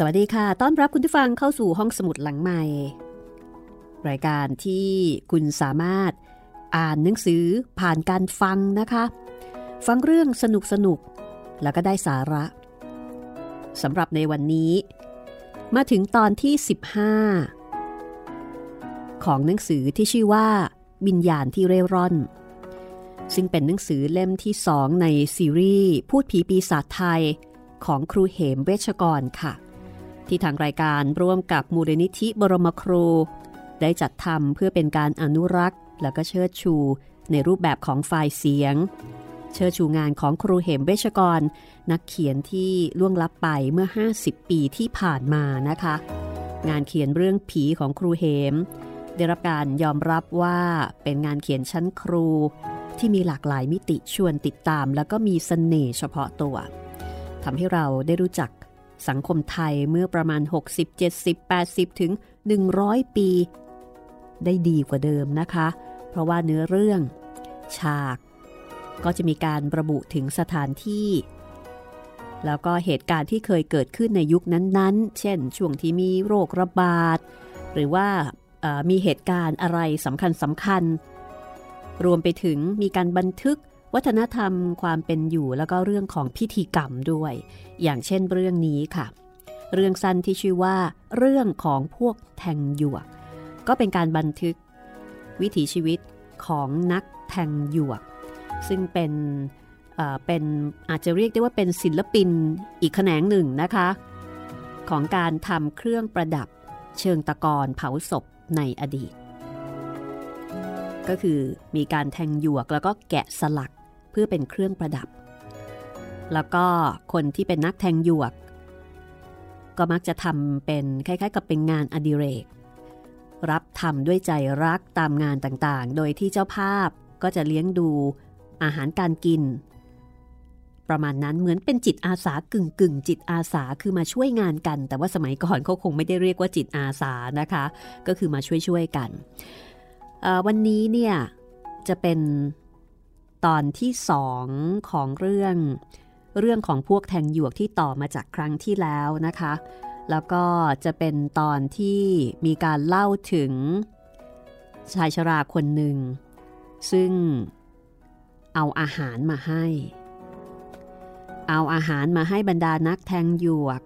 สวัสดีค่ะ ต้อนรับคุณผู้ฟังเข้าสู่ห้องสมุดหลังใหม่ รายการที่คุณสามารถอ่านหนังสือผ่านการฟังนะคะ ฟังเรื่องสนุกสนุกแล้วก็ได้สาระสำหรับในวันนี้ มาถึงตอนที่ 15 ของหนังสือที่ชื่อว่าวิญญาณที่เร่ร่อน ซึ่งเป็นหนังสือเล่มที่สองในซีรีส์ พูดผีปีศาจไทยของครูเหมเวชกรค่ะ ที่ทางรายการร่วมกับมูลนิธิบรมครู ได้จัดทำเพื่อเป็นการอนุรักษ์ และก็เชิดชู ในรูปแบบของไฟล์เสียง เชิดชูงานของครูเหมเวชกร นักเขียนที่ล่วงลับไปเมื่อ 50 ปีที่ผ่านมานะคะ งานเขียนเรื่องผีของครูเหม ได้รับการยอมรับว่าเป็นงานเขียนชั้นครู ที่มีหลากหลายมิติชวนติดตาม แล้วก็มีสเสน่ห์เฉพาะตัวทำให้เราได้รู้จัก สังคมไทยเมื่อประมาณ 60 70 80 ถึง 100 ปี ได้ดีกว่าเดิมนะคะ เพราะว่าเนื้อเรื่องฉาก ก็จะมีการระบุถึงสถานที่ แล้วก็เหตุการณ์ที่เคยเกิดขึ้นในยุคนั้นๆ เช่น ช่วงที่มีโรคระบาด หรือว่ามีเหตุการณ์อะไรสำคัญสำคัญ รวมไปถึงมีการบันทึก วัฒนธรรมความเป็นอยู่แล้วก็เรื่องของพิธีกรรมด้วย อย่างเช่นเรื่องนี้ค่ะ เรื่องสั้นที่ชื่อว่า เรื่องของพวกแทงหยวก ก็เป็นการบันทึกวิถีชีวิตของนักแทงหยวก ซึ่งเป็นเป็นอาจจะเรียกได้ว่าเป็นศิลปินอีกแขนงหนึ่งนะคะ ของการทำเครื่องประดับเชิงตะกอนเผาศพในอดีต ก็คือมีการแทงหยวกแล้วก็แกะสลัก พื่อเป็นเครื่องประดับ แล้วก็คนที่เป็นนักแทงหยวก ก็มักจะทำเป็นคล้ายๆ กับเป็นงานอดิเรก รับทำด้วยใจรักตามงานต่างๆ โดยที่เจ้าภาพก็จะเลี้ยงดูอาหารการกิน ประมาณนั้นเหมือนเป็นจิตอาสากึ่งกึ่งจิตอาสาคือมาช่วยงานกัน แต่ว่าสมัยก่อนเขาคงไม่ได้เรียกว่าจิตอาสานะคะ ก็คือมาช่วยๆกัน วันนี้เนี่ยจะเป็น ตอนที่สองของเรื่อง เรื่องของพวกแทงหยวกที่ต่อมาจากครั้งที่แล้วนะคะ แล้วก็จะเป็นตอนที่มีการเล่าถึงชายชราคนหนึ่ง ซึ่งเอาอาหารมาให้ เอาอาหารมาให้บรรดานักแทงหยวก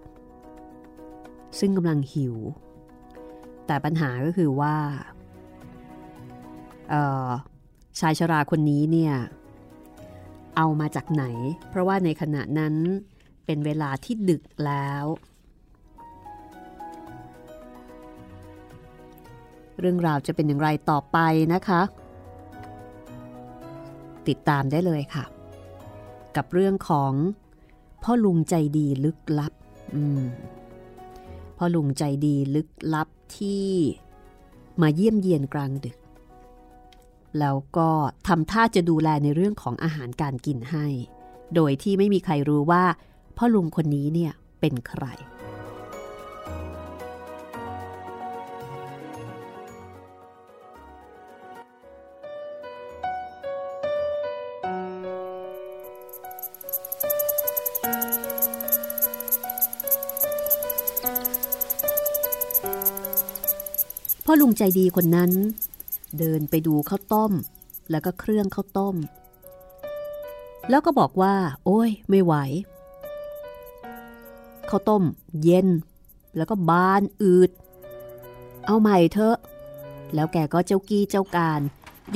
ซึ่งกำลังหิว แต่ปัญหาก็คือว่าชายชราคนนี้เนี่ย เอามาจากไหน เพราะว่าในขณะนั้นเป็นเวลาที่ดึกแล้ว เรื่องราวจะเป็นอย่างไรต่อไปนะคะ ติดตามได้เลยค่ะ กับเรื่องของพ่อลุงใจดีลึกลับพ่อลุงใจดีลึกลับที่มาเยี่ยมเยียนกลางดึก แล้วก็ทำท่าจะดูแลในเรื่องของอาหารการกินให้ โดยที่ไม่มีใครรู้ว่าพ่อลุงคนนี้เนี่ยเป็นใคร พ่อลุงใจดีคนนั้น เดินไปดูข้าวต้ม แล้วก็เครื่องข้าวต้ม แล้วก็บอกว่า โอ้ย ไม่ไหวข้าวต้ม เย็น แล้วก็บานอืด เอาใหม่เถอะ แล้วแกก็เจ้ากี้เจ้าการ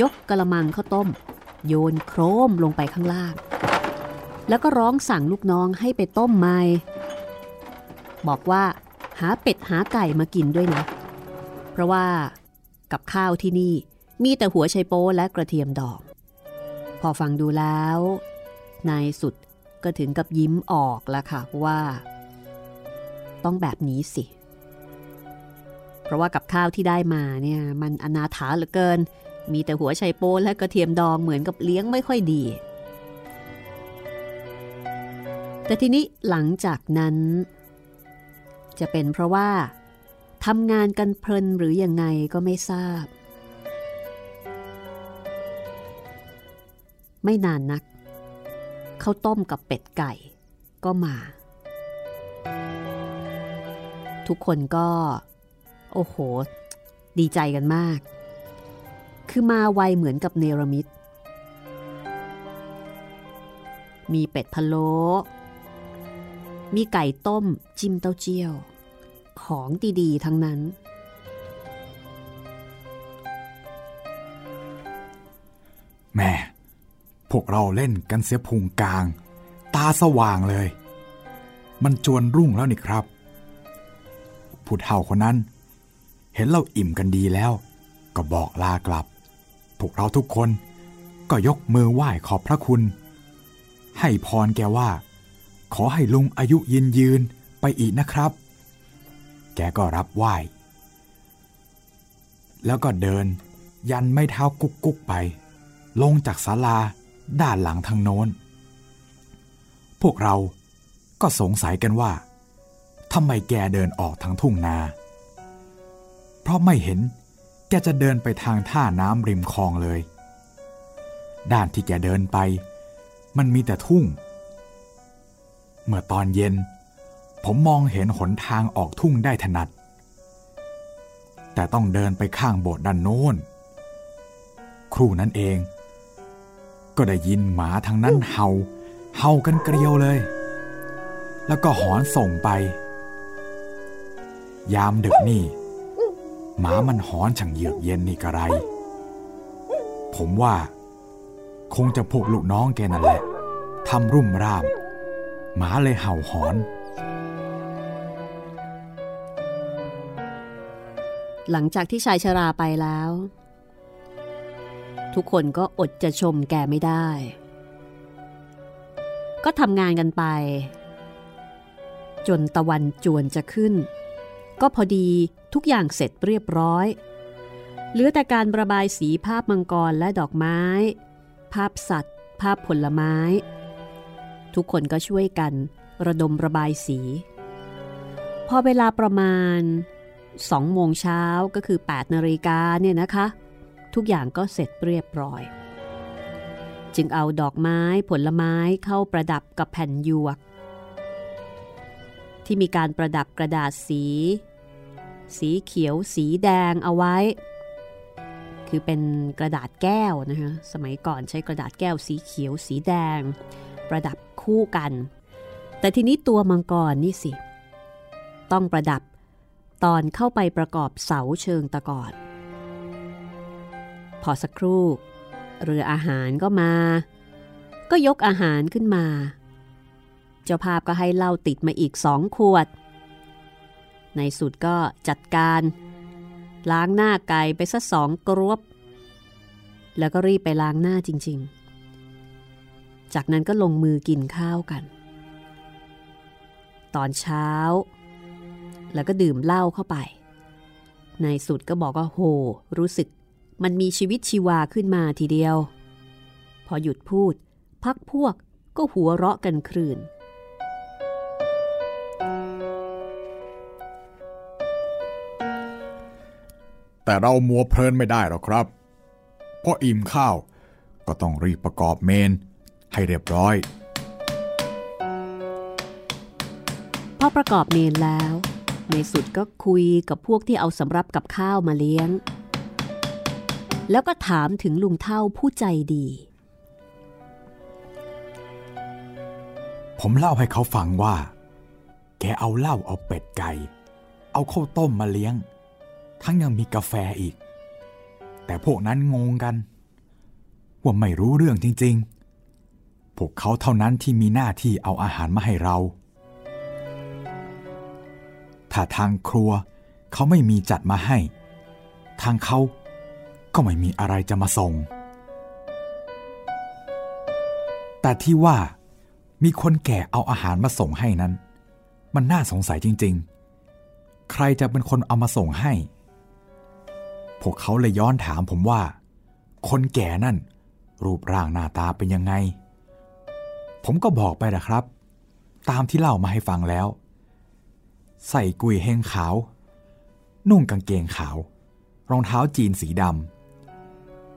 ยกกระมังข้าวต้ม โยนโครมลงไปข้างล่าง แล้วก็ร้องสั่งลูกน้องให้ไปต้มใหม่บอกว่าหาเป็ดหาไก่มากินด้วยนะ เพราะว่ากับข้าวที่นี่ มีแต่หัวไชโป๊และกระเทียมดองพอฟังดูแล้ว นายสุดก็ถึงกับยิ้มออกแล้วค่ะว่า ต้องแบบนี้สิ เพราะว่ากับข้าวที่ได้มาเนี่ยมันอนาถาเหลือเกิน มีแต่หัวไชโป๊และกระเทียมดองเหมือนกับเลี้ยงไม่ค่อยดี แต่ทีนี้หลังจากนั้น จะเป็นเพราะว่าทำงานกันเพลินหรือยังไงก็ไม่ทราบ ไม่นานนักข้าวต้มกับเป็ดไก่ก็มา ทุกคนก็ โอ้โห ดีใจกันมาก คือมาไวเหมือนกับเนรมิต มีเป็ดพะโล้มีไก่ต้มจิ้มเต้าเจี้ยว ของดีๆทั้งนั้น แม่ วกเราเล่นกันเสียพุงกลาง ตาสว่างเลย มันจวนรุ่งแล้วนี่ครับ ผู้เฒ่าคนนั้น เห็นเราอิ่มกันดีแล้ว ก็บอกลากลับ พวกเราทุกคนก็ยกมือไหว้ขอบพระคุณ ให้พรแกว่า ขอให้ลุงอายุยืนยืนไปอีกนะครับ แกก็รับไหว้ แล้วก็เดินยันไม่เท้ากุกกุกไป ลงจากศาลา ด้านหลังทางโน้น พวกเราก็สงสัยกันว่าทำไมแกเดินออกทางทุ่งนา เพราะไม่เห็นแกจะเดินไปทางท่าน้ำริมคลองเลย ด้านที่แกเดินไป มันมีแต่ทุ่ง เมื่อตอนเย็น ผมมองเห็นหนทางออกทุ่งได้ถนัด แต่ต้องเดินไปข้างโบสถ์ด้านโน้น ครูนั้นเอง ก็ได้ยินหมาทางนั้นเห่า เห่ากันเกลียวเลย แล้วก็หอนส่งไป ยามดึกนี่ หมามันหอนช่างเยือกเย็นนี่กระไร ผมว่า คงจะพวกลูกน้องแกนั่นแหละทำรุ่มร่าม หมาเลยเห่าหอนหลังจากที่ชายชราไปแล้ว ทุกคนก็อดจะชมแกไม่ได้ ก็ทำงานกันไป จนตะวันจวนจะขึ้น ก็พอดีทุกอย่างเสร็จเรียบร้อย เหลือแต่การระบายสีภาพมังกรและดอกไม้ ภาพสัตว์ ภาพผลไม้ ทุกคนก็ช่วยกัน ระดมระบายสี พอเวลาประมาณ2โมงเช้าก็คือ 8 นาฬิกาเนี่ยนะคะ ทุกอย่างก็เสร็จเรียบร้อย จึงเอาดอกไม้ผลไม้เข้าประดับกับแผ่นยวก ที่มีการประดับกระดาษสี สีเขียวสีแดงเอาไว้ คือเป็นกระดาษแก้วนะคะสมัยก่อนใช้กระดาษแก้วสีเขียวสีแดง ประดับคู่กัน แต่ทีนี้ตัวมังกรนี่สิ ต้องประดับตอนเข้าไปประกอบเสาเชิงตะกอน อสักครู่ เรืออาหารก็มา ก็ยกอาหารขึ้นมา เจ้าภาพก็ให้เหล้าติดมาอีกสองขวด ในสุดก็จัดการ ล้างหน้าไก่ไปสักสองกรวบ แล้วก็รีบไปล้างหน้าจริง ๆ จากนั้นก็ลงมือกินข้าวกัน ตอนเช้า แล้วก็ดื่มเหล้าเข้าไปในสุดก็บอกว่าโห รู้สึก มันมีชีวิตชีวาขึ้นมาทีเดียว พอหยุดพูด พักพวกก็หัวเราะกันครื่น แต่เรามัวเพลินไม่ได้หรอกครับ เพราะอิ่มข้าวก็ต้องรีบประกอบเมน ให้เรียบร้อย พอประกอบเมนแล้ว ในสุดก็คุยกับพวกที่เอาสำรับกับข้าวมาเลี้ยง แล้วก็ถามถึงลุงเท่าผู้ใจดี ผมเล่าให้เขาฟังว่า แกเอาเหล้าเอาเป็ดไก่ เอาข้าวต้มมาเลี้ยง ทั้งยังมีกาแฟอีก แต่พวกนั้นงงกัน ว่าไม่รู้เรื่องจริง ๆ พวกเขาเท่านั้นที่มีหน้าที่เอาอาหารมาให้เรา ถ้าทางครัวเขาไม่มีจัดมาให้ ทางเขา ก็ไม่มีอะไรจะมาส่ง แต่ที่ว่ามีคนแก่เอาอาหารมาส่งให้นั้น มันน่าสงสัยจริง ๆ ใครจะเป็นคนเอามาส่งให้ พวกเขาเลยย้อนถามผมว่า คนแก่นั่น รูปร่างหน้าตาเป็นยังไง ผมก็บอกไปนะครับ ตามที่เล่ามาให้ฟังแล้ว ใส่กุยเฮงขาว นุ่งกางเกงขาว รองเท้าจีนสีดำ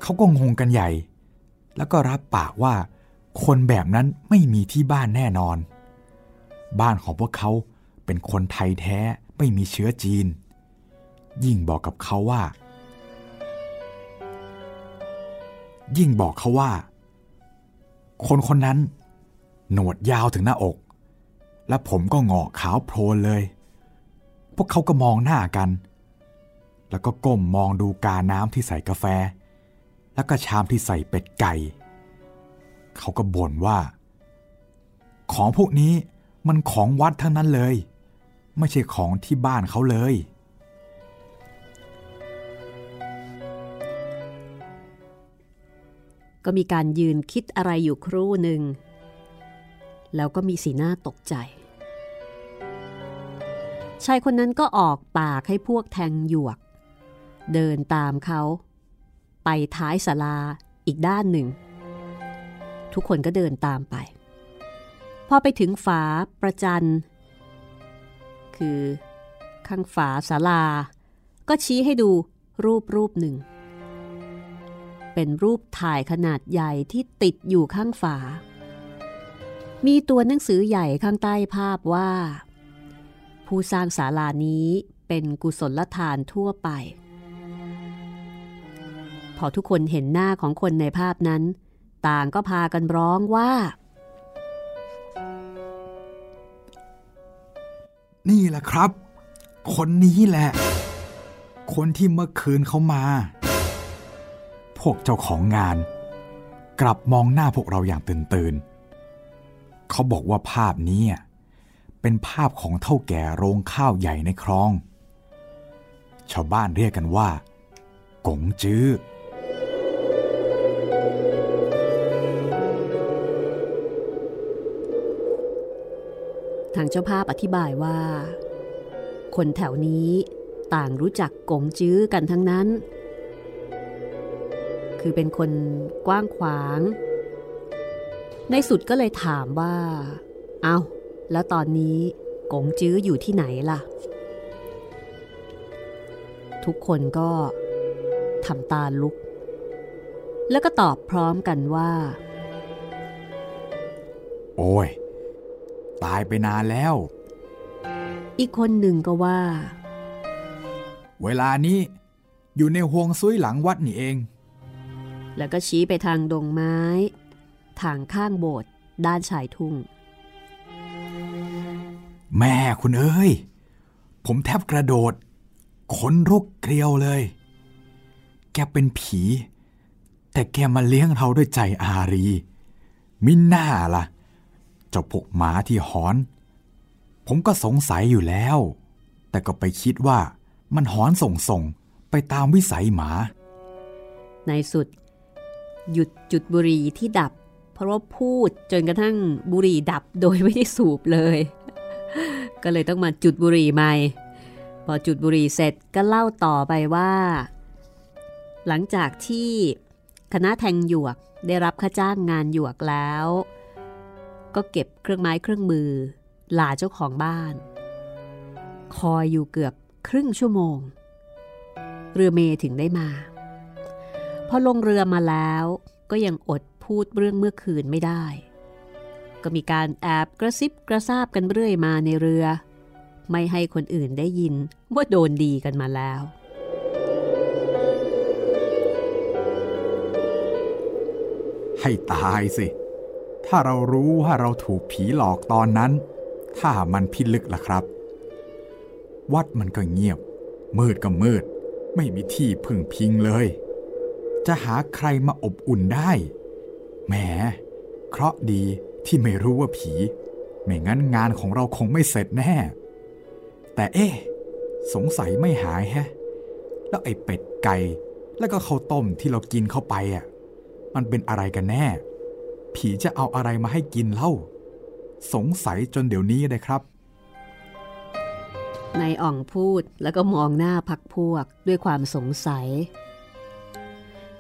เขาก็งงกันใหญ่ แล้วก็รับปากว่า คนแบบนั้นไม่มีที่บ้านแน่นอน บ้านของพวกเขาเป็นคนไทยแท้ไม่มีเชื้อจีน ยิ่งบอกกับเขาว่า ยิ่งบอกเขาว่า คนคนนั้น หนวดยาวถึงหน้าอก และผมก็งอกขาวโพลนเลย พวกเขาก็มองหน้ากัน แล้วก็ก้มมองดูกาน้ำที่ใส่กาแฟ แล้วก็ชามที่ใส่เป็ดไก่ เขาก็บ่นว่า ของพวกนี้มันของวัดทั้งนั้นเลย ไม่ใช่ของที่บ้านเขาเลย ก็มีการยืนคิดอะไรอยู่ครู่หนึ่ง แล้วก็มีสีหน้าตกใจ ชายคนนั้นก็ออกปากให้พวกแทงหยวก เดินตามเขา ไปท้ายศาลาอีกด้านหนึ่ง ทุกคนก็เดินตามไป พอไปถึงฝาประจัน คือ ข้างฝาศาลา ก็ชี้ให้ดูรูปรูปหนึ่ง เป็นรูปถ่ายขนาดใหญ่ที่ติดอยู่ข้างฝา มีตัวหนังสือใหญ่ข้างใต้ภาพว่า ผู้สร้างศาลานี้เป็นกุศลทานทั่วไป พอทุกคนเห็นหน้าของคนในภาพนั้น ต่างก็พากันร้องว่า นี่แหละครับ คนนี้แหละ คนที่เมื่อคืนเขามา พวกเจ้าของงาน กลับมองหน้าพวกเราอย่างตื่นตื่นเขาบอกว่าภาพนี้เป็นภาพของเท่าแก่โรงข้าวใหญ่ในคลอง ชาวบ้านเรียกกันว่ากงจื้อางเจ้าภาพอธิบายว่า คนแถวนี้ต่างรู้จักกงจื้อกันทั้งนั้น คือเป็นคนกว้างขวาง ในสุดก็เลยถามว่า เอาแล้วตอนนี้กงจื้ออยู่ที่ไหนล่ะ ทุกคนก็ทำตาลุก แล้วก็ตอบพร้อมกันว่า โอ้ย ตายไปนานแล้ว อีกคนหนึ่งก็ว่า เวลานี้อยู่ในห่วงซุยหลังวัดนี่เอง แล้วก็ชี้ไปทางดงไม้ ทางข้างโบสถ์ด้านชายทุ่ง แม่คุณเอ้ย ผมแทบกระโดด ขนรุกเกลียวเลย แกเป็นผี แต่แกมาเลี้ยงเราด้วยใจอารี มิน่าล่ะ เจ้าพวกหมาที่หอน ผมก็สงสัยอยู่แล้ว แต่ก็ไปคิดว่ามันหอนส่งส่งๆไปตามวิสัยหมา ในสุด หยุดจุดบุหรี่ที่ดับ เพราะว่าพูดจนกระทั่งบุหรี่ดับโดยไม่ได้สูบเลย ก็เลยต้องมาจุดบุหรี่ใหม่ พอจุดบุหรี่เสร็จก็เล่าต่อไปว่า หลังจากที่คณะแทงหยวกได้รับค่าจ้างงานหยวกแล้ว ก็เก็บเครื่องไม้เครื่องมือ ลาเจ้าของบ้าน คอยอยู่เกือบครึ่งชั่วโมง เรือเมถึงได้มา พอลงเรือมาแล้วก็ยังอดพูดเรื่องเมื่อคืนไม่ได้ ก็มีการแอบกระซิบกระซาบกันเรื่อยมาในเรือ ไม่ให้คนอื่นได้ยินว่าโดนดีกันมาแล้วให้ตายสิ ถ้าเรารู้ว่าเราถูกผีหลอกตอนนั้น ถ้ามันพิลึกล่ะครับ วัดมันก็เงียบ มืดก็มืด ไม่มีที่พึ่งพิงเลย จะหาใครมาอบอุ่นได้ แหม เคราะดีที่ไม่รู้ว่าผี ไม่งั้นงานของเราคงไม่เสร็จแน่ แต่เอ๊ะ สงสัยไม่หายแฮะ แล้วไอ้เป็ดไก่ แล้วก็ข้าวต้มที่เรากินเข้าไปอะ มันเป็นอะไรกันแน่ ผีจะเอาอะไรมาให้กินเล่า สงสัยจนเดี๋ยวนี้เลยครับนายอ่องพูดแล้วก็มองหน้าพักพวกด้วยความสงสัย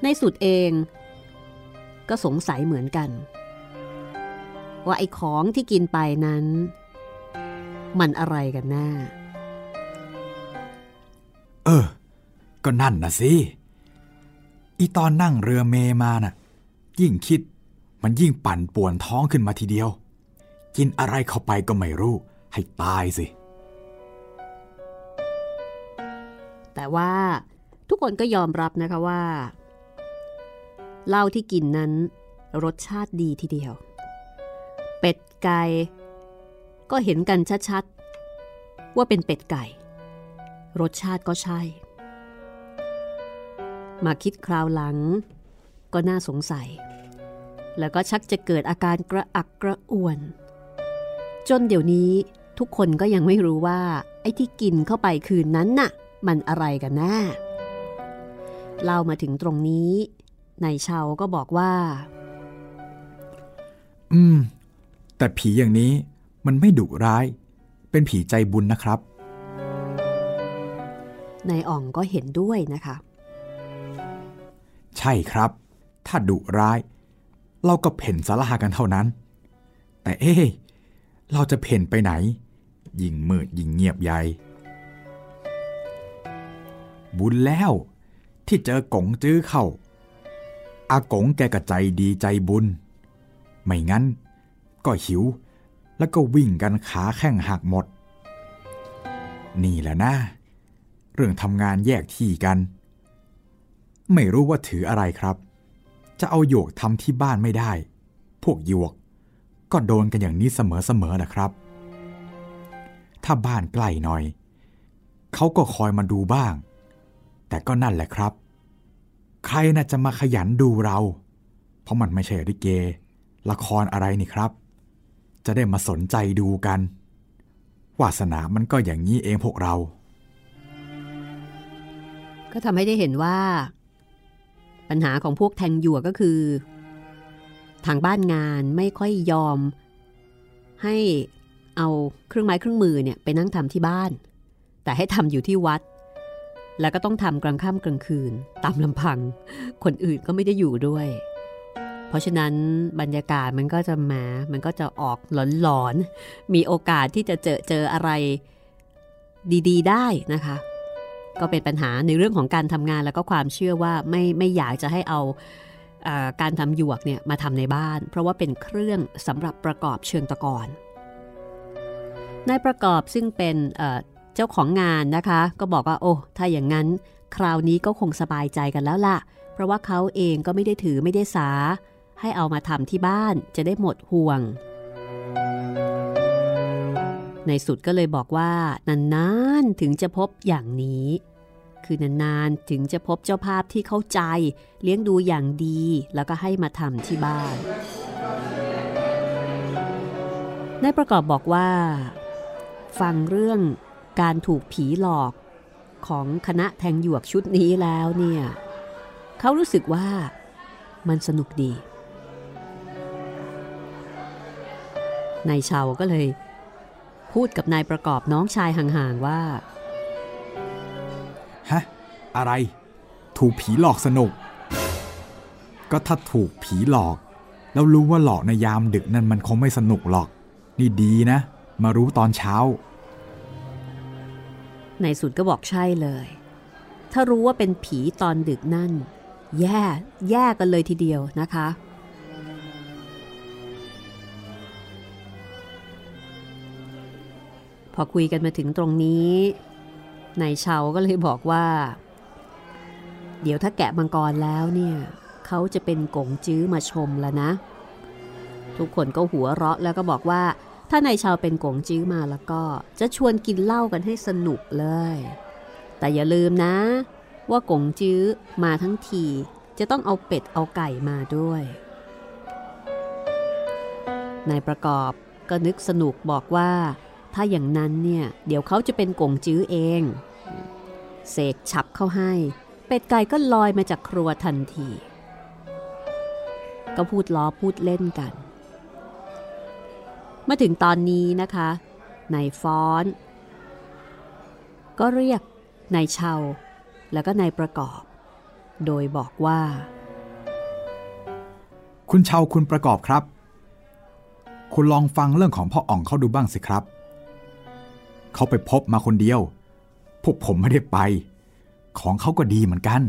ในสุดเองก็สงสัยเหมือนกัน ว่าไอ้ของที่กินไปนั้น มันอะไรกันแน่เออ ก็นั่นนะสิ อีตอนนั่งเรือเมมาน่ะ ยิ่งคิด มันยิ่งปั่นป่วนท้องขึ้นมาทีเดียว กินอะไรเข้าไปก็ไม่รู้ ให้ตายสิ แต่ว่าทุกคนก็ยอมรับนะคะว่าเหล้าที่กินนั้น รสชาติดีทีเดียว เป็ดไก่ก็เห็นกันชัดๆ ว่าเป็นเป็ดไก่ รสชาติก็ใช่ มาคิดคราวหลัง ก็น่าสงสัย แล้วก็ชักจะเกิดอาการกระอักกระอ่วน จนเดี๋ยวนี้ทุกคนก็ยังไม่รู้ว่า ไอ้ที่กินเข้าไปคืนนั้นน่ะ มันอะไรกันแน่เล่ามาถึงตรงนี้นายเชาก็บอกว่า อืม แต่ผีอย่างนี้มันไม่ดุร้าย เป็นผีใจบุญนะครับนายอ่องก็เห็นด้วยนะคะ ใช่ครับ ถ้าดุร้าย เราก็เพ่นสารากันเท่านั้น แต่เอ๊ะเราจะเพ่นไปไหน ยิ่งมืดยิ่งเงียบใหญ่บุญแล้วที่เจอกงจื้อเข้า อากงแกก็ใจดีใจบุญ ไม่งั้นก็หิว แล้วก็วิ่งกันขาแข้งหักหมด นี่แหละนะ เรื่องทำงานแยกที่กัน ไม่รู้ว่าถืออะไรครับ จะเอาหยวกทำที่บ้านไม่ได้ พวกหยวก ก็โดนกันอย่างนี้เสมอๆนะครับ ถ้าบ้านใกล้หน่อย เขาก็คอยมาดูบ้าง แต่ก็นั่นแหละครับ ใครน่าจะมาขยันดูเรา เพราะมันไม่ใช่ริเก ละครอะไรนี่ครับ จะได้มาสนใจดูกัน วาสนามันก็อย่างนี้เองพวกเรา ก็ทำให้ได้เห็นว่า ปัญหาของพวกแทงหยวกก็คือ ทางบ้านงานไม่ค่อยยอม ให้เอาเครื่องไม้เครื่องมือเนี่ยไปนั่งทำที่บ้าน แต่ให้ทำอยู่ที่วัด แล้วก็ต้องทำกลางค่ำกลางคืน ตามลำพัง คนอื่นก็ไม่ได้อยู่ด้วย เพราะฉะนั้นบรรยากาศมันก็จะแหมมันก็จะออกหลอนๆ มีโอกาสที่จะเจอเจออะไรดี ๆ ได้นะคะ ก็เป็นปัญหาในเรื่องของการทำงานแล้วก็ความเชื่อว่าไม่ไม่อยากจะให้เอาการทำหยวกเนี่ยมาทำในบ้าน เพราะว่าเป็นเครื่องสำหรับประกอบเชิงตะกอนนายประกอบซึ่งเป็นเจ้าของงานนะคะ ก็บอกว่าโอ้ถ้าอย่างนั้น คราวนี้ก็คงสบายใจกันแล้วล่ะ เพราะว่าเขาเองก็ไม่ได้ถือไม่ได้สา ให้เอามาทำที่บ้านจะได้หมดห่วง ในสุดก็เลยบอกว่านานๆถึงจะพบอย่างนี้ คือนานๆ ถึงจะพบเจ้าภาพที่เข้าใจ เลี้ยงดูอย่างดีแล้วก็ให้มาทำที่บ้านนายประกอบบอกว่า ฟังเรื่องการถูกผีหลอกของคณะแทงหยวกชุดนี้แล้วเนี่ยเขารู้สึกว่ามันสนุกดีนายชาวก็เลย พูดกับนายประกอบน้องชายห่างๆว่า ฮะ อะไร ถูกผีหลอกสนุก ก็ถ้าถูกผีหลอก แล้วรู้ว่าหลอกในยามดึกนั่นมันคงไม่สนุกหรอก นี่ดีนะ มารู้ตอนเช้า ในสุดก็บอกใช่เลย ถ้ารู้ว่าเป็นผีตอนดึกนั่น แย่ แย่กันเลยทีเดียวนะคะพอคุยกันมาถึงตรงนี้ นายเชาก็เลยบอกว่า เดี๋ยวถ้าแกะมังกรแล้วเนี่ยเขาจะเป็นกงจื้อมาชมแล้วนะ ทุกคนก็หัวเราะแล้วก็บอกว่า ถ้านายชาวเป็นกงจื้อมาแล้วก็จะชวนกินเหล้ากันให้สนุกเลย แต่อย่าลืมนะ ว่ากงจื้อมาทั้งทีจะต้องเอาเป็ดเอาไก่มาด้วยนายประกอบก็นึกสนุกบอกว่า ถ้าอย่างนั้นเนี่ย เดี๋ยวเขาจะเป็นกงจื้อเอง เสกฉับเข้าให้ เป็ดไก่ก็ลอยมาจากครัวทันที ก็พูดล้อพูดเล่นกัน มาถึงตอนนี้นะคะนายฟ้อน ก็เรียกนายเชาแล้วก็นายประกอบ โดยบอกว่า คุณเชาคุณประกอบครับ คุณลองฟังเรื่องของพ่ออ่องเขาดูบ้างสิครับ เขาไปพบมาคนเดียว พวกผมไม่ได้ไป ของเขาก็ดีเหมือนกัน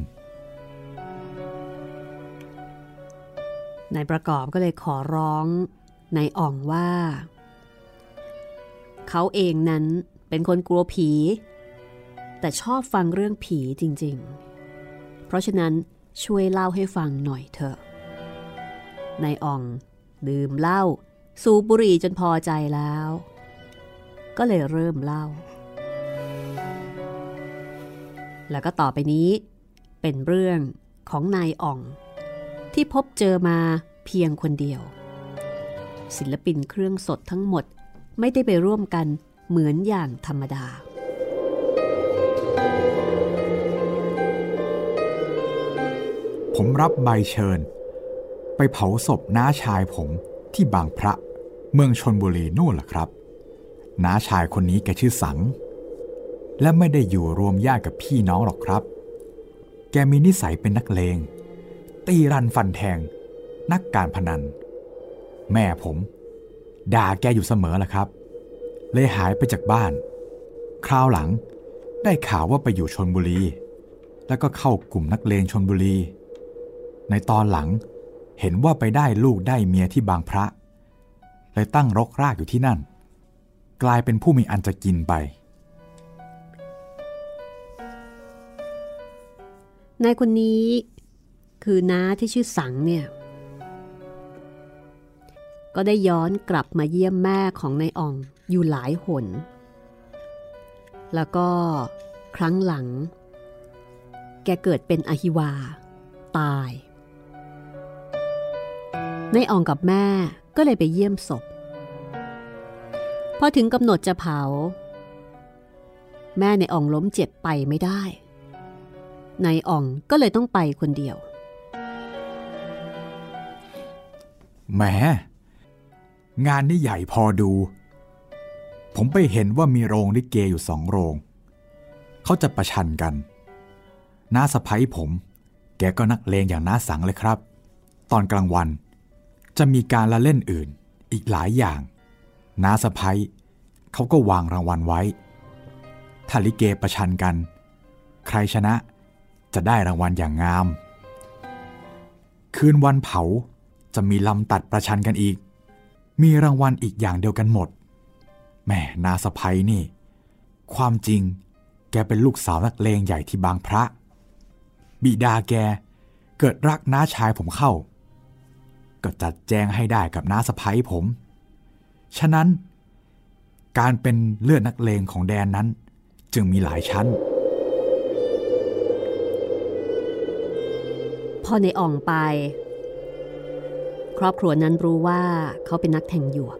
นายประกอบก็เลยขอร้องนายอ่องว่า เขาเองนั้นเป็นคนกลัวผี แต่ชอบฟังเรื่องผีจริง ๆ เพราะฉะนั้นช่วยเล่าให้ฟังหน่อยเถอะนายอ่อง ดื่มเหล้าสูบบุหรี่จนพอใจแล้ว ก็เลยเริ่มเล่า แล้วก็ต่อไปนี้ เป็นเรื่องของนายอ่อง ที่พบเจอมาเพียงคนเดียว ศิลปินเครื่องสดทั้งหมดไม่ได้ไปร่วมกันเหมือนอย่างธรรมดา ผมรับใบเชิญ ไปเผาศพน้าชายผมที่บางพระเมืองชนบุรีนู่นล่ะครับ น้าชายคนนี้แกชื่อสัง และไม่ได้อยู่รวมญาติกับพี่น้องหรอกครับ แกมีนิสัยเป็นนักเลง ตีรันฟันแทง นักการพนัน แม่ผม ด่าแกอยู่เสมอแหละครับ เลยหายไปจากบ้าน คราวหลังได้ข่าวว่าไปอยู่ชนบุรี แล้วก็เข้ากลุ่มนักเลงชนบุรี ในตอนหลังเห็นว่าไปได้ลูกได้เมียที่บางพระ เลยตั้งรกรากอยู่ที่นั่น กลายเป็นผู้มีอันจะกินไป นายคนนี้คือน้าที่ชื่อสังเนี่ย ก็ได้ย้อนกลับมาเยี่ยมแม่ของนายอ่องอยู่หลายหน แล้วก็ครั้งหลัง แกเกิดเป็นอหิวา ตายนายอ่องกับแม่ก็เลยไปเยี่ยมศพ พอถึงกำหนดจะเผา แม่ในอ่องล้มเจ็บไปไม่ได้นายอ่องก็เลยต้องไปคนเดียวแหมงานนี้ใหญ่พอดู ผมไปเห็นว่ามีโรงลิเกอยู่สองโรง เขาจะประชันกัน น้าสะพ้ยผม แกก็นักเลงอย่างน้าสังเลยครับ ตอนกลางวัน จะมีการละเล่นอื่นอีกหลายอย่าง น้าสะพ้ยเขาก็วางรางวัลไว้ ถ้าลิเกประชันกัน ใครชนะจะได้รางวัลอย่างงาม คืนวันเผาจะมีลำตัดประชันกันอีก มีรางวัลอีกอย่างเดียวกันหมดแม่นาสะพ้ยนี่ ความจริง แกเป็นลูกสาวนักเลงใหญ่ที่บางพระ บิดาแกเกิดรักน้าชายผมเข้า ก็จัดแจงให้ได้กับน้าสะพ้ยผม ฉะนั้น การเป็นเลือดนักเลงของแดนนั้น จึงมีหลายชั้น พอในอ่องไป ครอบครัวนั้นรู้ว่าเขาเป็นนักแทงหยวก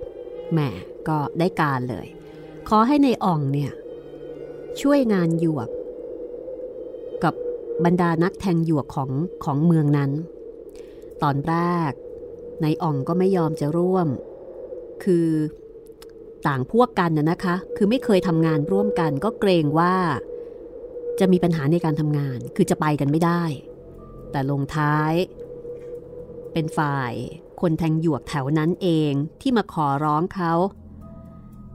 แหมก็ได้การเลย ขอให้ในอ่องเนี่ย ช่วยงานหยวก กับบรรดานักแทงหยวกของของเมืองนั้น ตอนแรกในอ่องก็ไม่ยอมจะร่วม คือต่างพวกกันนะนะคะ คือไม่เคยทำงานร่วมกัน ก็เกรงว่าจะมีปัญหาในการทำงาน คือจะไปกันไม่ได้ แต่ลงท้าย เป็นฝ่ายคนแทงหยวกแถวนั้นเองที่มาขอร้องเขา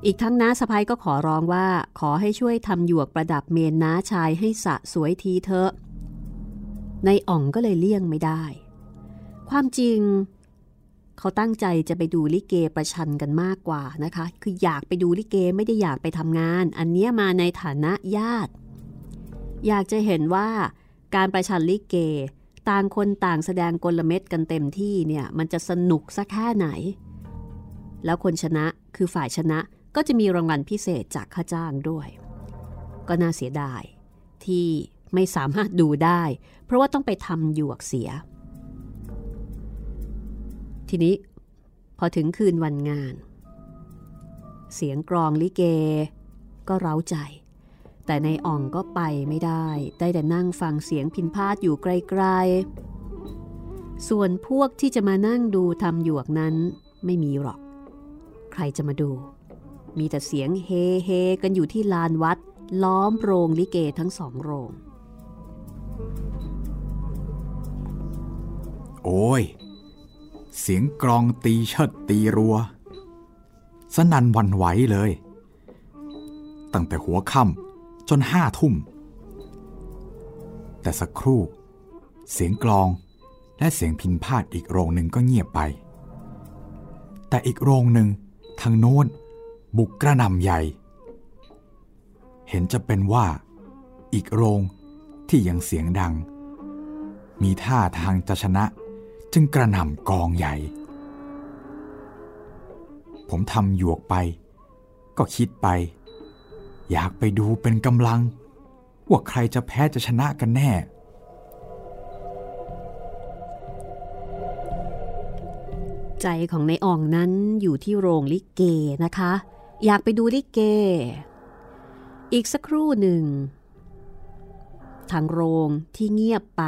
อีกทั้งน้าสะพ้ยก็ขอร้องว่า ขอให้ช่วยทำหยวกประดับเมนน้าชายให้สะสวยทีเถอะ ในอ่องก็เลยเลี่ยงไม่ได้ ความจริง เขาตั้งใจจะไปดูลิเกประชันกันมากกว่านะคะ คืออยากไปดูลิเกไม่ได้อยากไปทำงาน อันเนี้ยมาในฐานะญาติ อยากจะเห็นว่าการประชันลิเก ต่างคนต่างแสดงกลเม็ดกันเต็มที่เนี่ยมันจะสนุกสักแค่ไหน แล้วคนชนะคือฝ่ายชนะก็จะมีรางวัลพิเศษจากค่าจ้างด้วย ก็น่าเสียดายที่ไม่สามารถดูได้ เพราะว่าต้องไปทำหยวกเสีย ทีนี้พอถึงคืนวันงาน เสียงกรองลิเก ก็เร้าใจ แต่ในอ่องก็ไปไม่ได้ ได้แต่นั่งฟังเสียงพินพาดอยู่ไกลๆ ส่วนพวกที่จะมานั่งดูทำหยวกนั้นไม่มีหรอก ใครจะมาดู มีแต่เสียงเฮเฮกันอยู่ที่ลานวัด ล้อมโรงลิเกทั้งสองโรง โอ้ย เสียงกรองตีเชิดตีรัว สนันวันไหวเลย ตั้งแต่หัวค่ำจนห้าทุ่ม แต่สักครู่ เสียงกลองและเสียงพินพาดอีกโรงหนึ่งก็เงียบไป แต่อีกโรงหนึ่งทางโน้นบุกกระนำใหญ่ เห็นจะเป็นว่า อีกโรงที่ยังเสียงดัง มีท่าทางจะชนะ จึงกระหน่ำกองใหญ่ ผมทำหยวกไป ก็คิดไป อยากไปดูเป็นกำลัง ว่าใครจะแพ้จะชนะกันแน่ ใจของในอ่องนั้นอยู่ที่โรงลิเกนะคะ อยากไปดูลิเก อีกสักครู่หนึ่งทางโรงที่เงียบไป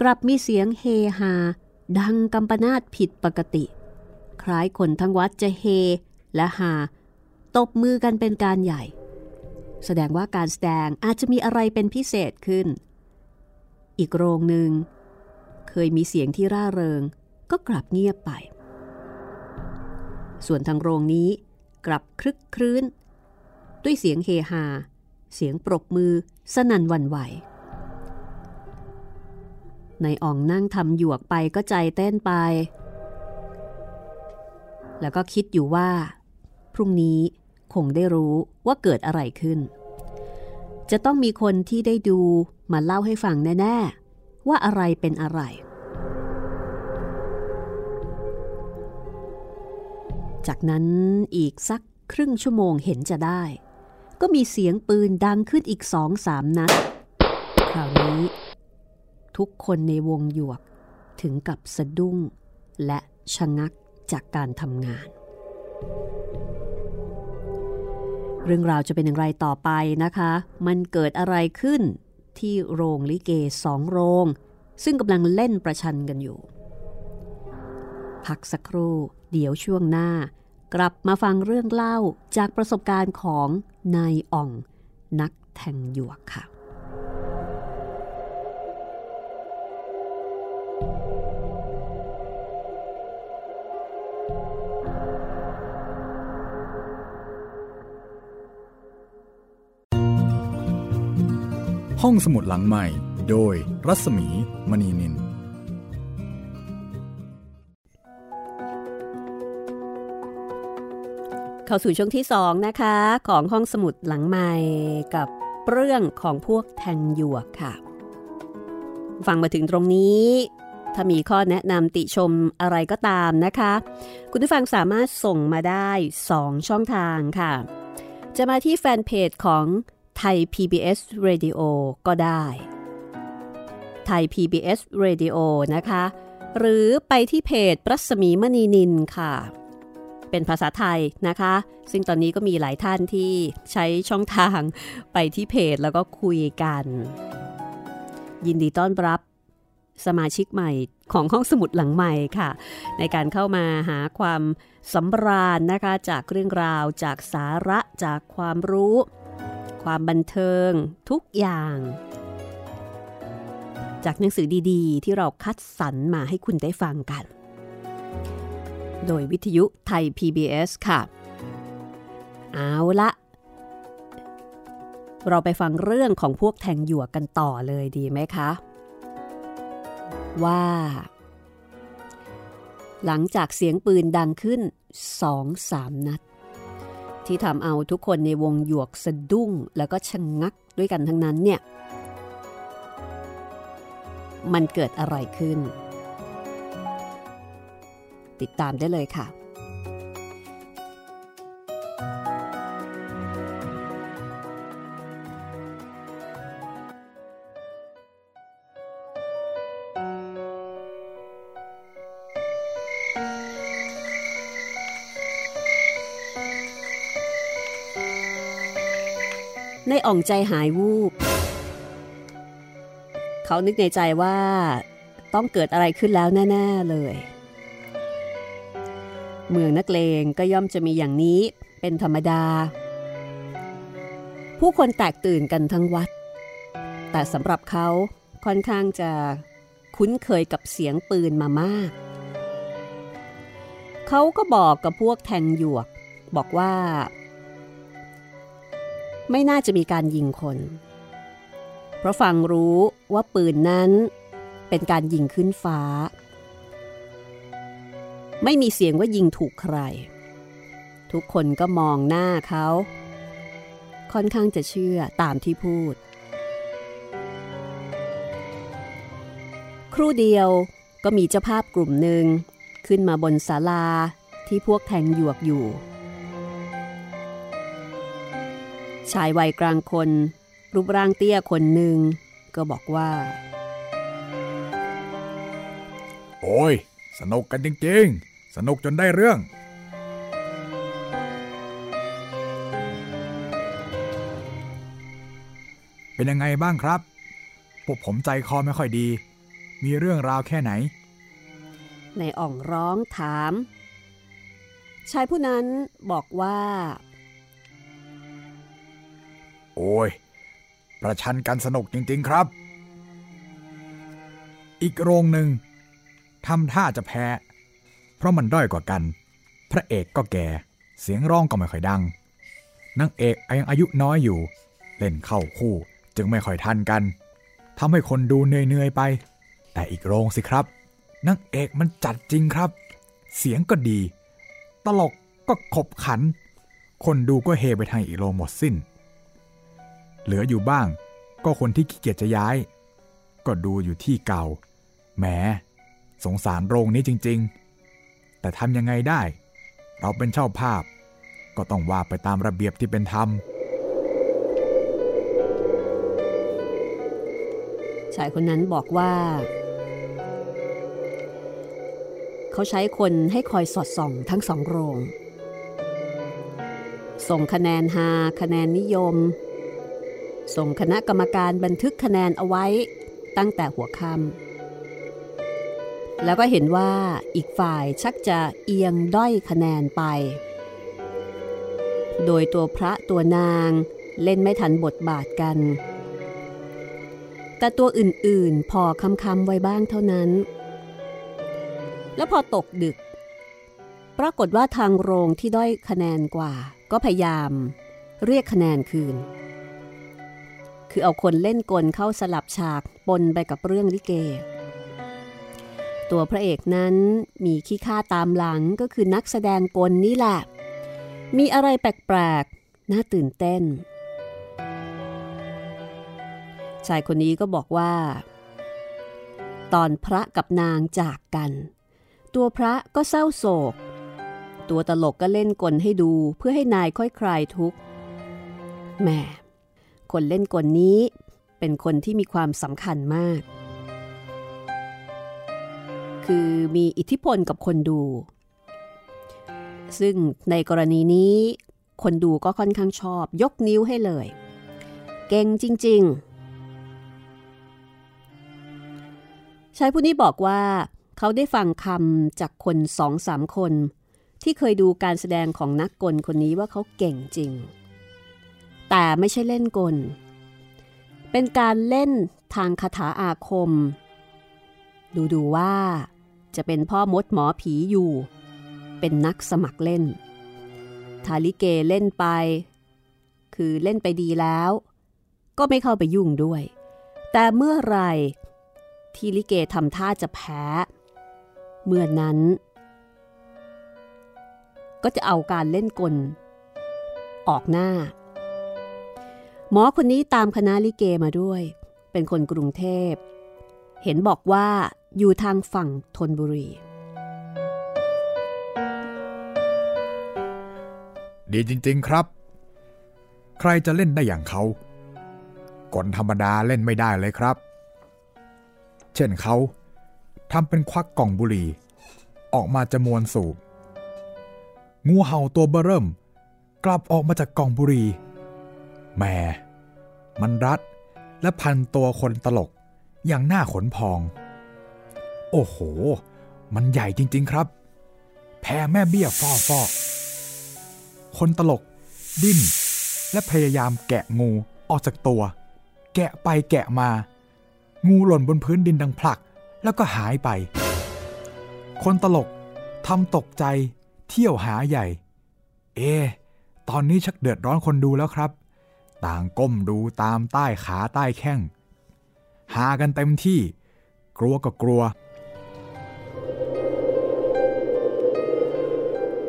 กลับมีเสียงเฮฮา ดังกำปนาตผิดปกติ คล้ายคนทั้งวัดจะเฮและฮาตบมือกันเป็นการใหญ่ แสดงว่าการแสดงอาจจะมีอะไรเป็นพิเศษขึ้น อีกโรงหนึ่ง เคยมีเสียงที่ร่าเริง ก็กลับเงียบไป ส่วนทางโรงนี้กลับคลึกครื้น ด้วยเสียงเฮฮา เสียงปรบมือสนั่นวันไหว ในอ่องนั่งทำหยวกไปก็ใจเต้นไป แล้วก็คิดอยู่ว่า พรุ่งนี้คงได้รู้ว่าเกิดอะไรขึ้น จะต้องมีคนที่ได้ดูมาเล่าให้ฟังแน่ๆ ว่าอะไรเป็นอะไร จากนั้นอีกสักครึ่งชั่วโมงเห็นจะได้ ก็มีเสียงปืนดังขึ้นอีกสองสามนัด คราวนี้ ทุกคนในวงหยวกถึงกับสะดุ้งและชะงักจากการทำงาน เรื่องราวจะเป็นอย่างไรต่อไปนะคะ มันเกิดอะไรขึ้นที่โรงลิเกสองโรง ซึ่งกำลังเล่นประชันกันอยู่ พักสักครู่เดี๋ยวช่วงหน้า กลับมาฟังเรื่องเล่าจากประสบการณ์ของนายอ่อง นักแทงหยวกค่ะ ห้องสมุดหลังใหม่ โดยรัศมี มณีนิน เข้าสู่ช่วงที่สองนะคะ ของห้องสมุดหลังใหม่กับเรื่องของพวกแทงหยวกค่ะ ฟังมาถึงตรงนี้ ถ้ามีข้อแนะนำติชมอะไรก็ตามนะคะ คุณผู้ฟังสามารถส่งมาได้ 2 ช่องทางค่ะ จะมาที่แฟนเพจของไทย PBS Radio ก็ได้ไทย PBS Radio นะคะ หรือไปที่เพจปรัศมีมณีนินค่ะ เป็นภาษาไทยนะคะ ซึ่งตอนนี้ก็มีหลายท่านที่ใช้ช่องทางไปที่เพจแล้วก็คุยกัน ยินดีต้อนรับ สมาชิกใหม่ของห้องสมุดหลังใหม่ค่ะ ในการเข้ามาหาความสำราญนะคะจากเรื่องราวจากสาระจากความรู้ ความบันเทิงทุกอย่าง จากหนังสือดีๆ ที่เราคัดสรรมาให้คุณได้ฟังกัน โดยวิทยุไทย PBS ค่ะ เอาละเราไปฟังเรื่องของพวกแทงหยวกกันต่อเลยดีไหมคะ ว่า หลังจากเสียงปืนดังขึ้นสองสามนัด ที่ทำเอาทุกคนในวงหยวกสะดุ้งแล้วก็ชะงงักด้วยกันทั้งนั้นเนี่ย มันเกิดอะไรขึ้น ติดตามได้เลยค่ะ ในอ่องใจหายวูบ เขานึกในใจว่าต้องเกิดอะไรขึ้นแล้วแน่ๆเลย เมืองนักเลงก็ย่อมจะมีอย่างนี้เป็นธรรมดา ผู้คนแตกตื่นกันทั้งวัด แต่สำหรับเขาค่อนข้างจะคุ้นเคยกับเสียงปืนมามาก เขาก็บอกกับพวกแทงหยวก บอกว่า ไม่น่าจะมีการยิงคน เพราะฟังรู้ว่าปืนนั้นเป็นการยิงขึ้นฟ้า ไม่มีเสียงว่ายิงถูกใคร ทุกคนก็มองหน้าเขา ค่อนข้างจะเชื่อตามที่พูด ครู่เดียวก็มีเจ้าภาพกลุ่มหนึ่งขึ้นมาบนศาลาที่พวกแทงหยวกอยู่ ชายวัยกลางคน รูปร่างเตี้ยคนหนึ่ง ก็บอกว่า โอ้ย สนุกกันจริงๆ สนุกจนได้เรื่อง เป็นยังไงบ้างครับ พวกผมใจคอไม่ค่อยดี มีเรื่องราวแค่ไหน ในอ่องร้องถาม ชายผู้นั้นบอกว่า โอ้ย ประชันกันสนุกจริงๆครับ อีกโรงหนึ่งทำท่าจะแพ้ เพราะมันด้อยกว่ากัน พระเอกก็แก่ เสียงร้องก็ไม่ค่อยดังนางเอกยังอายุน้อยอยู่ เล่นเข้าคู่จึงไม่ค่อยทันกันทำให้คนดูเหนื่อยๆไป แต่อีกโรงสิครับนางเอกมันจัดจริงครับ เสียงก็ดี ตลกก็ขบขัน คนดูก็เฮไปทางอีกโรงหมดสิ้น เหลืออยู่บ้าง ก็คนที่ขี้เกียจจะย้าย ก็ดูอยู่ที่เก่าแหมสงสารโรงนี้จริง ๆ แต่ทำยังไงได้ เราเป็นเช่าภาพ ก็ต้องว่าไปตามระเบียบที่เป็นธรรมชายคนนั้นบอกว่า เขาใช้คนให้คอยสอดส่องทั้งสองโรง ส่งคะแนนหาคะแนนนิยม ส่งคณะกรรมการบันทึกคะแนนเอาไว้ตั้งแต่หัวค่ำแล้วก็เห็นว่าอีกฝ่ายชักจะเอียงด้อยคะแนนไป โดยตัวพระตัวนางเล่นไม่ทันบทบาทกัน แต่ตัวอื่นๆพอคำๆไว้บ้างเท่านั้น แล้วพอตกดึก ปรากฏว่าทางโรงที่ด้อยคะแนนกว่า ก็พยายาม เรียกคะแนนคืน คือเอาคนเล่นกลเข้าสลับฉากปนไปกับเรื่องลิเก ตัวพระเอกนั้นมีขี้ข้าตามหลังก็คือนักแสดงกลนี่แหละ มีอะไรแปลกๆ น่าตื่นเต้น ชายคนนี้ก็บอกว่า ตอนพระกับนางจากกัน ตัวพระก็เศร้าโศก ตัวตลกก็เล่นกลให้ดูเพื่อให้นายค่อยคลายทุกข์แหม คนเล่นกลนี้เป็นคนที่มีความสำคัญมาก คือมีอิทธิพลกับคนดู ซึ่งในกรณีนี้คนดูก็ค่อนข้างชอบ ยกนิ้วให้เลย เก่งจริง ๆ ชายผู้นี้บอกว่า เขาได้ฟังคำจากคนสองสามคน ที่เคยดูการแสดงของนักกลคนนี้ว่าเขาเก่งจริง แต่ไม่ใช่เล่นกล เป็นการเล่นทางคาถาอาคม ดูดูว่าจะเป็นพ่อมดหมอผีอยู่ เป็นนักสมัครเล่น ทาลิเกเล่นไป คือเล่นไปดีแล้ว ก็ไม่เข้าไปยุ่งด้วย แต่เมื่อไรที่ลิเกทำท่าจะแพ้ เมื่อนั้น ก็จะเอาการเล่นกล ออกหน้า หมอคนนี้ตามคณะลิเกมาด้วย เป็นคนกรุงเทพ เห็นบอกว่าอยู่ทางฝั่งธนบุรี ดีจริง ๆครับ ใครจะเล่นได้อย่างเขากลธรรมดาเล่นไม่ได้เลยครับ เช่นเขาทำเป็นควักกล่องบุหรี่ ออกมาจะมวนสูบ งูเห่าตัวเบอเริ่ม กลับออกมาจากกล่องบุหรี่แหม่ มันรัด และพันตัวคนตลก อย่างหน้าขนพอง โอ้โห มันใหญ่จริง ๆครับ แพ้แม่เบี้ยฟอฟอคนตลก ดิ้น และพยายามแกะงูออกจากตัว แกะไปแกะมา งูหล่นบนพื้นดินดังพลัก แล้วก็หายไป คนตลกทำตกใจ เที่ยวหาใหญ่ เอ ตอนนี้ชักเดือดร้อนคนดูแล้วครับ ต่างก้มดูตามใต้ขาใต้แข้ง หากันเต็มที่ กลัวก็กลัว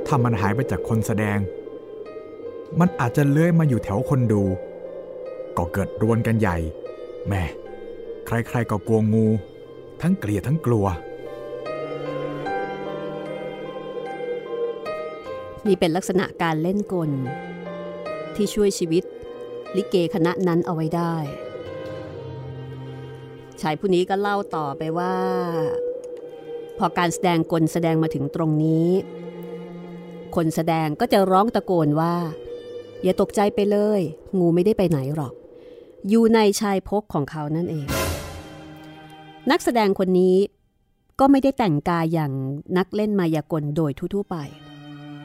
ถ้ามันหายไปจากคนแสดง มันอาจจะเลื้อยมาอยู่แถวคนดู ก็เกิดรวนกันใหญ่ แม่ ใครๆก็กลัวงู ทั้งเกลียดทั้งกลัวนี่เป็นลักษณะการเล่นกล ที่ช่วยชีวิต ลิเกคณะนั้นเอาไว้ได้ ชายผู้นี้ก็เล่าต่อไปว่า พอการแสดงกลแสดงมาถึงตรงนี้ คนแสดงก็จะร้องตะโกนว่า อย่าตกใจไปเลย งูไม่ได้ไปไหนหรอก อยู่ในชายพกของเขานั่นเอง นักแสดงคนนี้ก็ไม่ได้แต่งกายอย่างนักเล่นมายากลโดยทั่วๆไป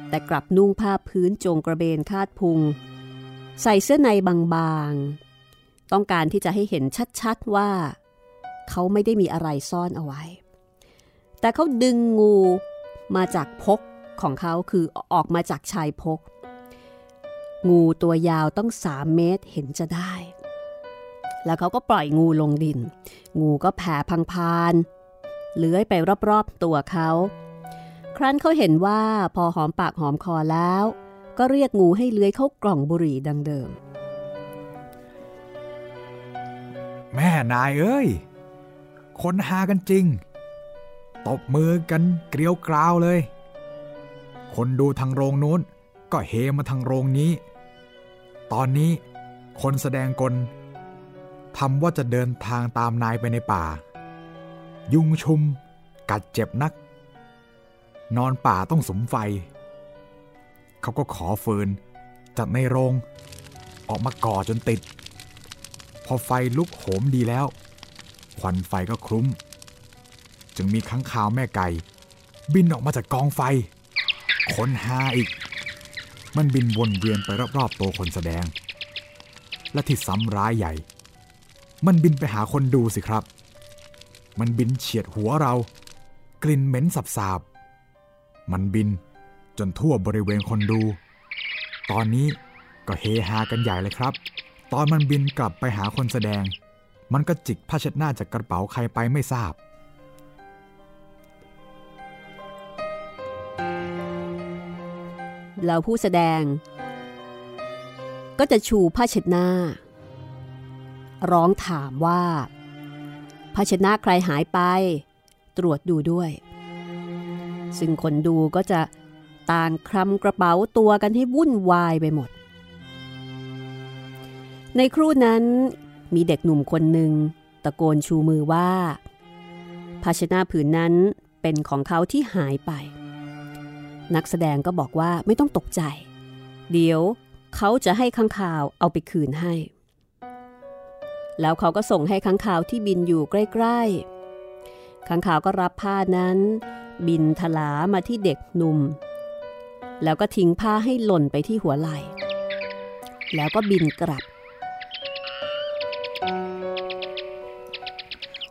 แต่กลับนุ่งผ้าพื้นโจงกระเบนคาดพุง ใส่เสื้อในบางๆ ต้องการที่จะให้เห็นชัดๆว่า เขาไม่ได้มีอะไรซ่อนเอาไว้ แต่เขาดึงงูมาจากพกของเขาคือออกมาจากชายพก งูตัวยาวต้องสามเมตรเห็นจะได้ แล้วเขาก็ปล่อยงูลงดิน งูก็แผ่พังพานเลื้อยไปรอบๆตัวเขา ครั้นเขาเห็นว่าพอหอมปากหอมคอแล้ว ก็เรียกงูให้เลื้อยเข้ากล่องบุหรี่ดังเดิม แม่นายเอ้ย คนหากันจริง ตบมือกันเกลียวกราวเลย คนดูทางโรงนู้น ก็เฮมาทางโรงนี้ ตอนนี้คนแสดงกลทำว่าจะเดินทางตามนายไปในป่า ยุงชุม กัดเจ็บนัก นอนป่าต้องสมไฟ เขาก็ขอฟืน จากในโรง ออกมาก่อจนติด พอไฟลุกโหมดีแล้ว ควันไฟก็คลุ้ม จึงมีข้างคาวแม่ไก่ บินออกมาจากกองไฟคนหาอีก มันบินวนเวียนไปรอบๆตัวคนแสดง และที่ซ้ำร้ายใหญ่ มันบินไปหาคนดูสิครับ มันบินเฉียดหัวเรา กลิ่นเหม็นสาบๆมันบิน จนทั่วบริเวณคนดู ตอนนี้ก็เฮฮากันใหญ่เลยครับ ตอนมันบินกลับไปหาคนแสดง มันก็จิกผ้าเช็ดหน้าจากกระเป๋าใครไปไม่ทราบแแล้วผู้แสดง ก็จะชูผ้าเช็ดหน้า ร้องถามว่าผ้าเช็ดหน้าใครหายไป ตรวจดูด้วย ซึ่งคนดูก็จะ ต่างคลำกระเป๋าตัวกันให้วุ่นวายไปหมด ในครู่นั้นมีเด็กหนุ่มคนหนึ่ง ตะโกนชูมือว่า ภาชนะผืนนั้นเป็นของเขาที่หายไป นักแสดงก็บอกว่าไม่ต้องตกใจ เดี๋ยวเขาจะให้ข้างข่าวเอาไปคืนให้ แล้วเขาก็ส่งให้ข้างข่าวที่บินอยู่ใกล้ๆข้างข่าวก็รับผ้านั้น บินทลามาที่เด็กหนุ่ม แล้วก็ทิ้งผ้าให้หล่นไปที่หัวไหล่ แล้วก็บินกลับ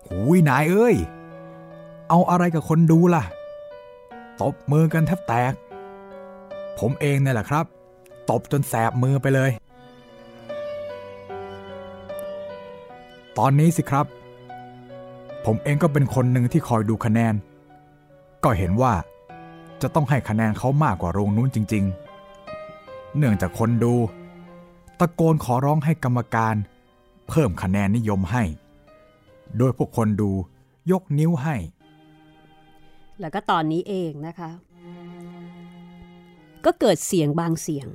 หูยนายเอ้ย เอาอะไรกับคนดูล่ะ ตบมือกันแทบแตก ผมเองนี่แหละครับ ตบจนแสบมือไปเลย ตอนนี้สิครับ ผมเองก็เป็นคนหนึ่งที่คอยดูคะแนน ก็เห็นว่า จะต้องให้คะแนนเขามากกว่าโรงนู้นจริง ๆ เนื่องจากคนดู ตะโกนขอร้องให้กรรมการ เพิ่มคะแนนนิยมให้ โดยพวกคนดูยกนิ้วให้ แล้วก็ตอนนี้เองนะคะ ก็เกิดเสียงบางเสียง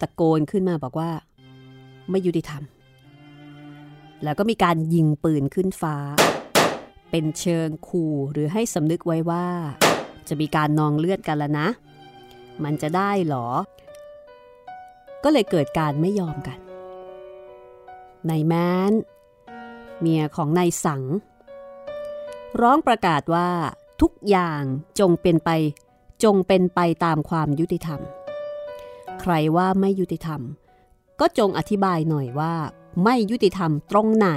ตะโกนขึ้นมาบอกว่า ไม่ยุติธรรม แล้วก็มีการยิงปืนขึ้นฟ้า เป็นเชิงขู่หรือให้สำนึกไว้ว่า จะมีการนองเลือดกันแล้วนะ มันจะได้หรอ ก็เลยเกิดการไม่ยอมกัน นายแมนเมียของนายสัง ร้องประกาศว่าทุกอย่างจงเป็นไปจงเป็นไปตามความยุติธรรม ใครว่าไม่ยุติธรรม ก็จงอธิบายหน่อยว่าไม่ยุติธรรมตรงไหน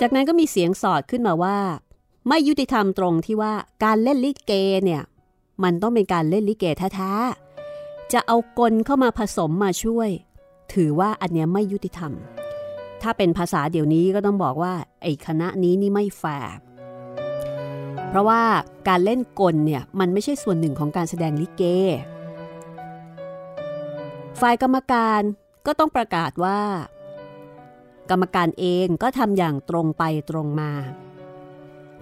จากนั้นก็มีเสียงสอดขึ้นมาว่า ไม่ยุติธรรมตรงที่ว่าการเล่นลิเกเนี่ยมันต้องเป็นการเล่นลิเกแท้ๆ จะเอากลเข้ามาผสมมาช่วย ถือว่าอันเนี้ยไม่ยุติธรรม ถ้าเป็นภาษาเดี๋ยวนี้ก็ต้องบอกว่าไอ้คณะนี้นี่ไม่แฟร์เพราะว่าการเล่นกลเนี่ยมันไม่ใช่ส่วนหนึ่งของการแสดงลิเก ฝ่ายกรรมการก็ต้องประกาศว่า กรรมการเองก็ทำอย่างตรงไปตรงมา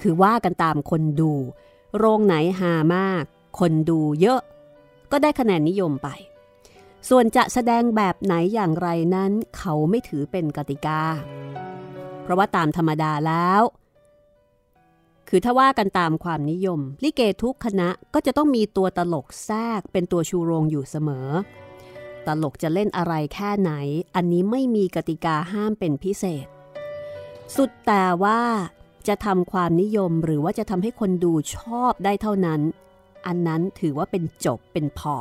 คือว่ากันตามคนดู โรงไหนหามาก คนดูเยอะ ก็ได้คะแนนนิยมไป ส่วนจะแสดงแบบไหนอย่างไรนั้น เขาไม่ถือเป็นกติกา เพราะว่าตามธรรมดาแล้ว คือถ้าว่ากันตามความนิยม ลิเกทุกคณะก็จะต้องมีตัวตลกแทรกเป็นตัวชูโรงอยู่เสมอ ตลกจะเล่นอะไรแค่ไหน อันนี้ไม่มีกติกาห้ามเป็นพิเศษสุดแต่ว่า จะทำความนิยมหรือว่าจะทำให้คนดูชอบได้เท่านั้น อันนั้นถือว่าเป็นจบเป็นพอ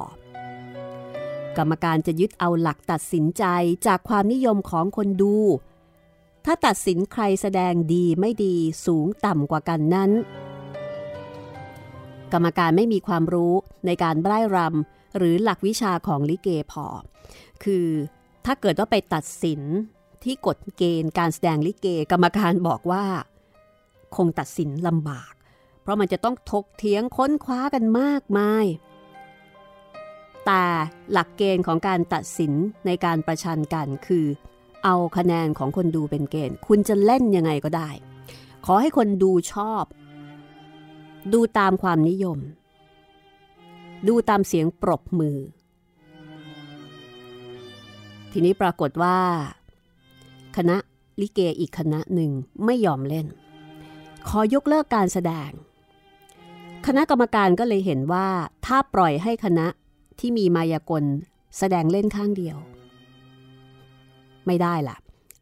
กรรมการจะยึดเอาหลักตัดสินใจจากความนิยมของคนดู ถ้าตัดสินใครแสดงดีไม่ดีสูงต่ำกว่ากันนั้น กรรมการไม่มีความรู้ในการไร้รำหรือหลักวิชาของลิเกพอ คือถ้าเกิดว่าไปตัดสินที่กฎเกณฑ์การแสดงลิเก กรรมการบอกว่า คงตัดสินลำบาก เพราะมันจะต้องทกเถียงค้นคว้ากันมากมาย แต่หลักเกณฑ์ของการตัดสินในการประชันกันคือ เอาคะแนนของคนดูเป็นเกณฑ์ คุณจะเล่นยังไงก็ได้ ขอให้คนดูชอบ ดูตามความนิยม ดูตามเสียงปรบมือ ทีนี้ปรากฏว่า คณะลิเกอีกคณะหนึ่งไม่ยอมเล่น ขอยกเลิกการแสดง คณะกรรมการก็เลยเห็นว่าถ้าปล่อยให้คณะที่มีมายากลแสดงเล่นข้างเดียว ไม่ได้ล่ะ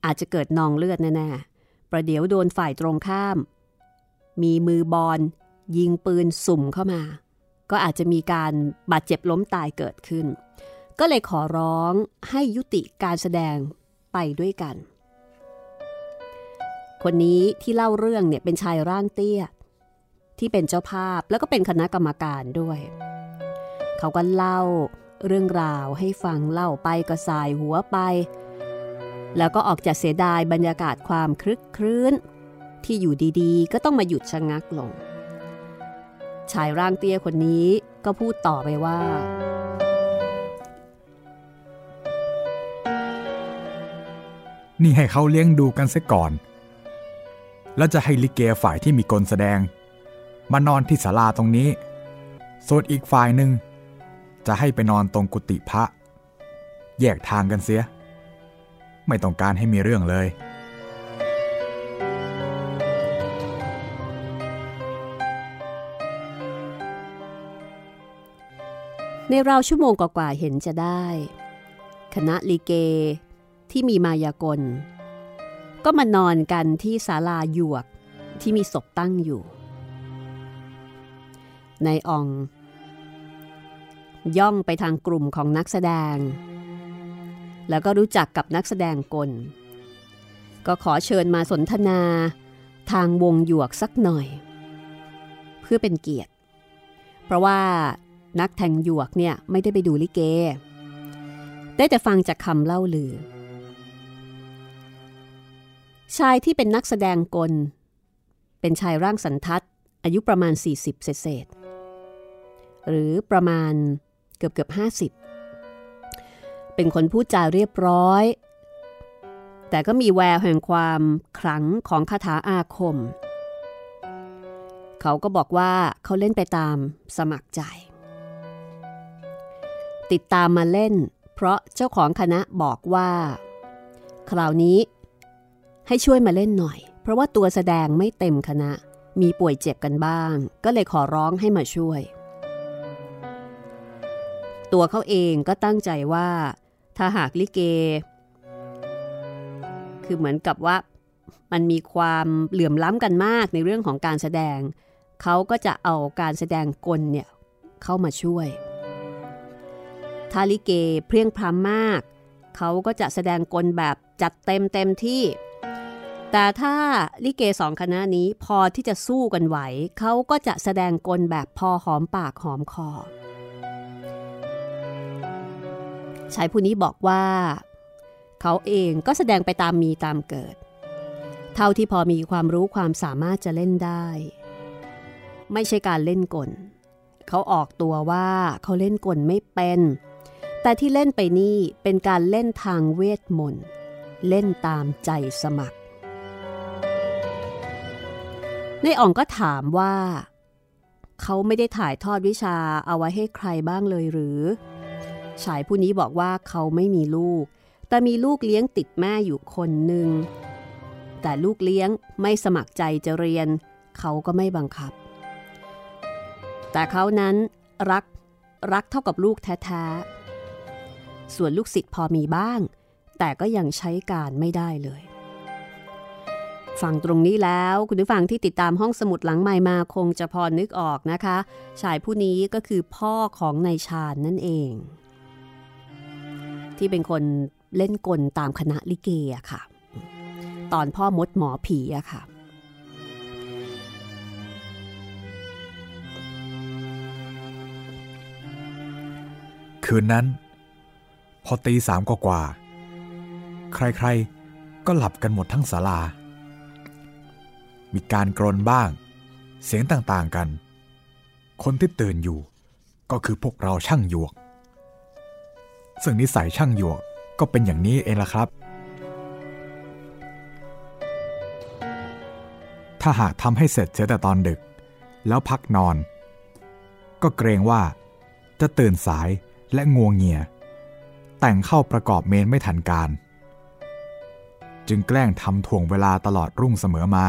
อาจจะเกิดนองเลือดแน่ๆ ประเดี๋ยวโดนฝ่ายตรงข้าม มีมือบอลยิงปืนสุ่มเข้ามา ก็อาจจะมีการบาดเจ็บล้มตายเกิดขึ้น ก็เลยขอร้องให้ยุติการแสดงไปด้วยกัน คนนี้ที่เล่าเรื่องเนี่ยเป็นชายร่างเตี้ย ที่เป็นเจ้าภาพแล้วก็เป็นคณะกรรมการด้วย เขาก็เล่าเรื่องราวให้ฟังเล่าไปก็สายหัวไป แล้วก็ออกจากเสียดายบรรยากาศความคลึกครื้น ที่อยู่ดีๆ ก็ต้องมาหยุดชะงักลง ชายร่างเตี้ยคนนี้ก็พูดต่อไปว่านี่ให้เขาเลี้ยงดูกันเสียก่อน แล้วจะให้ลิเกฝ่ายที่มีกลแสดง มานอนที่ศาลาตรงนี้ ส่วนอีกฝ่ายหนึ่ง จะให้ไปนอนตรงกุฏิพระ แยกทางกันเสีย ไม่ต้องการให้มีเรื่องเลย ในราวชั่วโมงกว่าๆเห็นจะได้ คณะลีเกที่มีมายากล ก็มานอนกันที่ศาลาหยวกที่มีศพตั้งอยู่ นายออง ย่องไปทางกลุ่มของนักแสดง แล้วก็รู้จักกับนักแสดงกล ก็ขอเชิญมาสนทนาทางวงหยวกสักหน่อย เพื่อเป็นเกียรติ เพราะว่านักแทงหยวกเนี่ยไม่ได้ไปดูลิเก ได้แต่ฟังจากคำเล่าลือ ชายที่เป็นนักแสดงกล เป็นชายร่างสันทัดอายุประมาณ 40 เศษ หรือประมาณเกือบเกือบ 50 เป็นคนพูดจาเรียบร้อย แต่ก็มีแววแห่งความขลังของคาถาอาคม เขาก็บอกว่าเขาเล่นไปตามสมัครใจ ติดตามมาเล่น เพราะเจ้าของคณะบอกว่า คราวนี้ ให้ช่วยมาเล่นหน่อย เพราะว่าตัวแสดงไม่เต็มคณะ มีป่วยเจ็บกันบ้าง ก็เลยขอร้องให้มาช่วย ตัวเขาเองก็ตั้งใจว่า ถ้าหากลิเก คือเหมือนกับว่ามันมีความเหลื่อมล้ำกันมากในเรื่องของการแสดง เขาก็จะเอาการแสดงกลเนี่ยเข้ามาช่วย ถ้าลิเกเพรียงพร้ำมาก เขาก็จะแสดงกลแบบจัดเต็มเต็มที่ แต่ถ้าลิเกสองคณะนี้พอที่จะสู้กันไหว เขาก็จะแสดงกลแบบพอหอมปากหอมคอชายผู้นี้บอกว่า เขาเองก็แสดงไปตามมีตามเกิด เท่าที่พอมีความรู้ความสามารถจะเล่นได้ ไม่ใช่การเล่นกล เขาออกตัวว่าเขาเล่นกลไม่เป็น แต่ที่เล่นไปนี่เป็นการเล่นทางเวทมนต์ เล่นตามใจสมัคร ในอ่องก็ถามว่า เขาไม่ได้ถ่ายทอดวิชาเอาไว้ให้ใครบ้างเลยหรือ ชายผู้นี้บอกว่าเขาไม่มีลูก แต่มีลูกเลี้ยงติดแม่อยู่คนหนึ่ง แต่ลูกเลี้ยงไม่สมัครใจจะเรียน เขาก็ไม่บังคับ แต่เขานั้นรักรักเท่ากับลูกแท้ๆ ส่วนลูกศิษย์พอมีบ้าง แต่ก็ยังใช้การไม่ได้เลย ฟังตรงนี้แล้วคุณผู้ฟังที่ติดตามห้องสมุดหลังใหม่มาคงจะพอนึกออกนะคะ ชายผู้นี้ก็คือพ่อของนายชาญนั่นเอง ที่เป็นคนเล่นกลตามคณะลิเกอะค่ะ ตอนพ่อมดหมอผีอะค่ะ คืนนั้น พอตีสามกว่า ใครๆ ก็หลับกันหมดทั้งศาลา มีการกรนบ้าง เสียงต่างๆกัน คนที่ตื่นอยู่ ก็คือพวกเราช่างหยวก ซึ่งนิสัยช่างหยวกก็เป็นอย่างนี้เองล่ะครับ ถ้าหากทำให้เสร็จเสียแต่ตอนดึก แล้วพักนอน ก็เกรงว่า จะตื่นสายและงวงเงีย แต่งเข้าประกอบเมนไม่ทันการ จึงแกล้งทำถ่วงเวลาตลอดรุ่งเสมอมา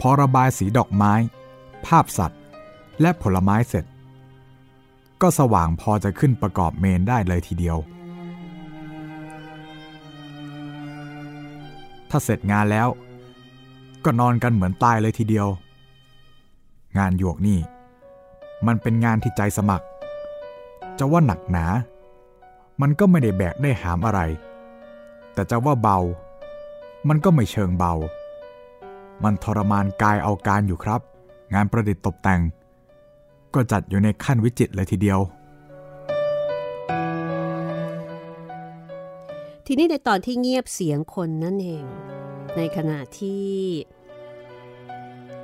พอระบายสีดอกไม้ ภาพสัตว์ และผลไม้เสร็จ ก็สว่างพอจะขึ้นประกอบเมนได้เลยทีเดียว ถ้าเสร็จงานแล้ว ก็นอนกันเหมือนตายเลยทีเดียว งานหยวกนี่ มันเป็นงานที่ใจสมัคร จะว่าหนักหนา มันก็ไม่ได้แบกได้หามอะไร แต่จะว่าเบา มันก็ไม่เชิงเบา มันทรมานกายเอาการอยู่ครับ งานประดิษฐ์ตกแต่ง ก็จัดอยู่ในขั้นวิจิตเลยทีเดียว ทีนี้ในตอนที่เงียบเสียงคนนั่นเอง ในขณะที่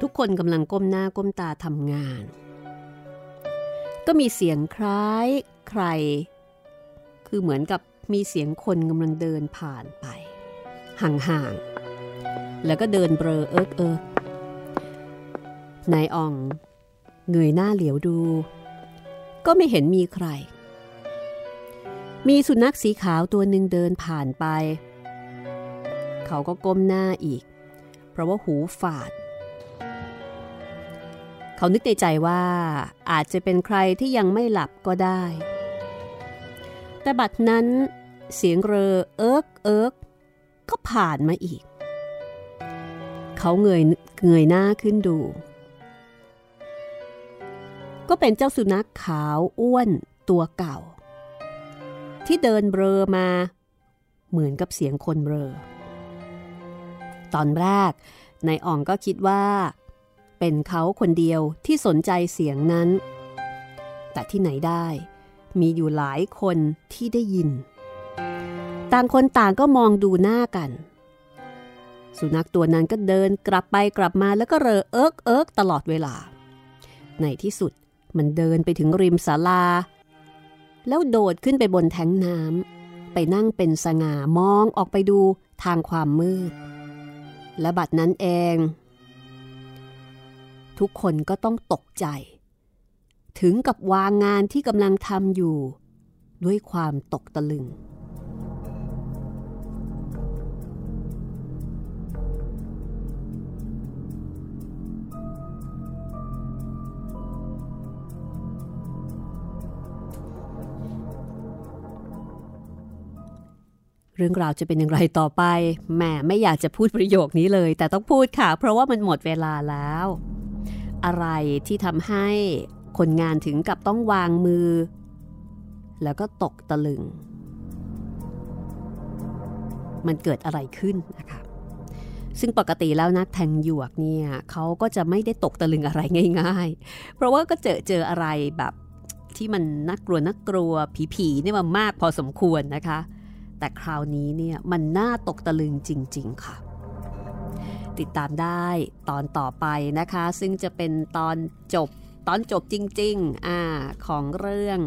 ทุกคนกำลังก้มหน้าก้มตาทำงาน ก็มีเสียงคล้ายใคร คือเหมือนกับมีเสียงคนกำลังเดินผ่านไป ห่างๆ แล้วก็เดินเบลอเอิกเอิกนายอ่อง เงยหน้าเหลียวดู ก็ไม่เห็นมีใคร มีสุนัขสีขาวตัวหนึ่งเดินผ่านไป เขาก็ก้มหน้าอีก เพราะว่าหูฝาด เขานึกในใจว่าอาจจะเป็นใครที่ยังไม่หลับก็ได้ แต่บัดนั้นเสียงเรอเอิกเอิกก็ผ่านมาอีก เขาเงยเงยหน้าขึ้นดู ก็เป็นเจ้าสุนัขขาวอ้วนตัวเก่า ที่เดินเบลอมา เหมือนกับเสียงคนเบลอ ตอนแรกนายอ่องก็คิดว่า เป็นเขาคนเดียวที่สนใจเสียงนั้น แต่ที่ไหนได้ มีอยู่หลายคนที่ได้ยิน ต่างคนต่างก็มองดูหน้ากัน สุนัขตัวนั้นก็เดินกลับไปกลับมาแล้วก็เรอเอิกเอิกตลอดเวลา ในที่สุดมันเดินไปถึงริมศาลา แล้วโดดขึ้นไปบนแทงน้ำไปนั่งเป็นสง่ามองออกไปดูทางความมืด และบัดนั้นเอง ทุกคนก็ต้องตกใจ ถึงกับวางงานที่กำลังทำอยู่ ด้วยความตกตะลึง เรื่องราวจะเป็นอย่างไรต่อไปแหมไม่อยากจะพูดประโยคนี้เลย แต่ต้องพูดค่ะ เพราะว่ามันหมดเวลาแล้ว อะไรที่ทำให้คนงานถึงกับต้องวางมือ แล้วก็ตกตะลึง มันเกิดอะไรขึ้นนะคะซึ่งปกติแล้วนักแทงหยวกเนี่ยเขาก็จะไม่ได้ตกตะลึงอะไรง่าย ๆ เพราะว่าก็เจอเจออะไรแบบที่มันน่ากลัวน่ากลัวผีๆเนี่ยมามากพอสมควรนะคะ แต่คราวนี้เนี่ยมันน่าตกตะลึงจริง ๆ ค่ะ ติดตามได้ตอนต่อไปนะคะ ซึ่งจะเป็นตอนจบตอนจบจริงๆอ่าของเรื่อง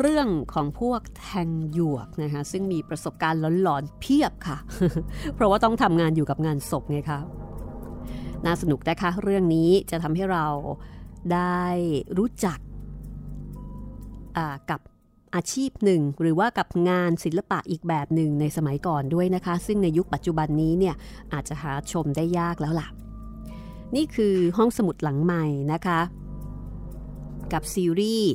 เรื่องของพวกแทงหยวกนะคะซึ่งมีประสบการณ์หลอนๆเพียบค่ะ เพราะว่าต้องทำงานอยู่กับงานศพไงคะน่าสนุกนะคะเรื่องนี้จะทำให้เราได้รู้จักกับ อาชีพหนึ่ง หรือว่ากับงานศิลปะอีกแบบหนึ่งในสมัยก่อนด้วยนะคะ ซึ่งในยุคปัจจุบันนี้เนี่ยอาจจะหาชมได้ยากแล้วล่ะ นี่คือห้องสมุดหลังใหม่นะคะ กับซีรีส์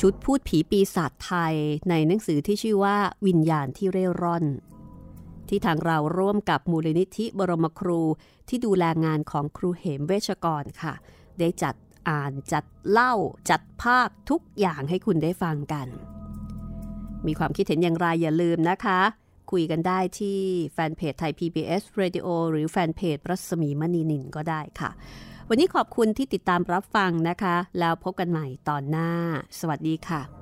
ชุดพูดผีปีศาจไทยในหนังสือที่ชื่อว่าวิญญาณที่เร่ร่อน ที่ทางเราร่วมกับมูลนิธิบรมครูที่ดูแลงานของครูเหมเวชกรค่ะ ได้จัด อ่านจัดเล่าจัดภาคทุกอย่างให้คุณได้ฟังกัน มีความคิดเห็นอย่างไรอย่าลืมนะคะ คุยกันได้ที่แฟนเพจไทย PBS Radio หรือแฟนเพจรัศมีมณีนินก็ได้ค่ะ วันนี้ขอบคุณที่ติดตามรับฟังนะคะ แล้วพบกันใหม่ตอนหน้า สวัสดีค่ะ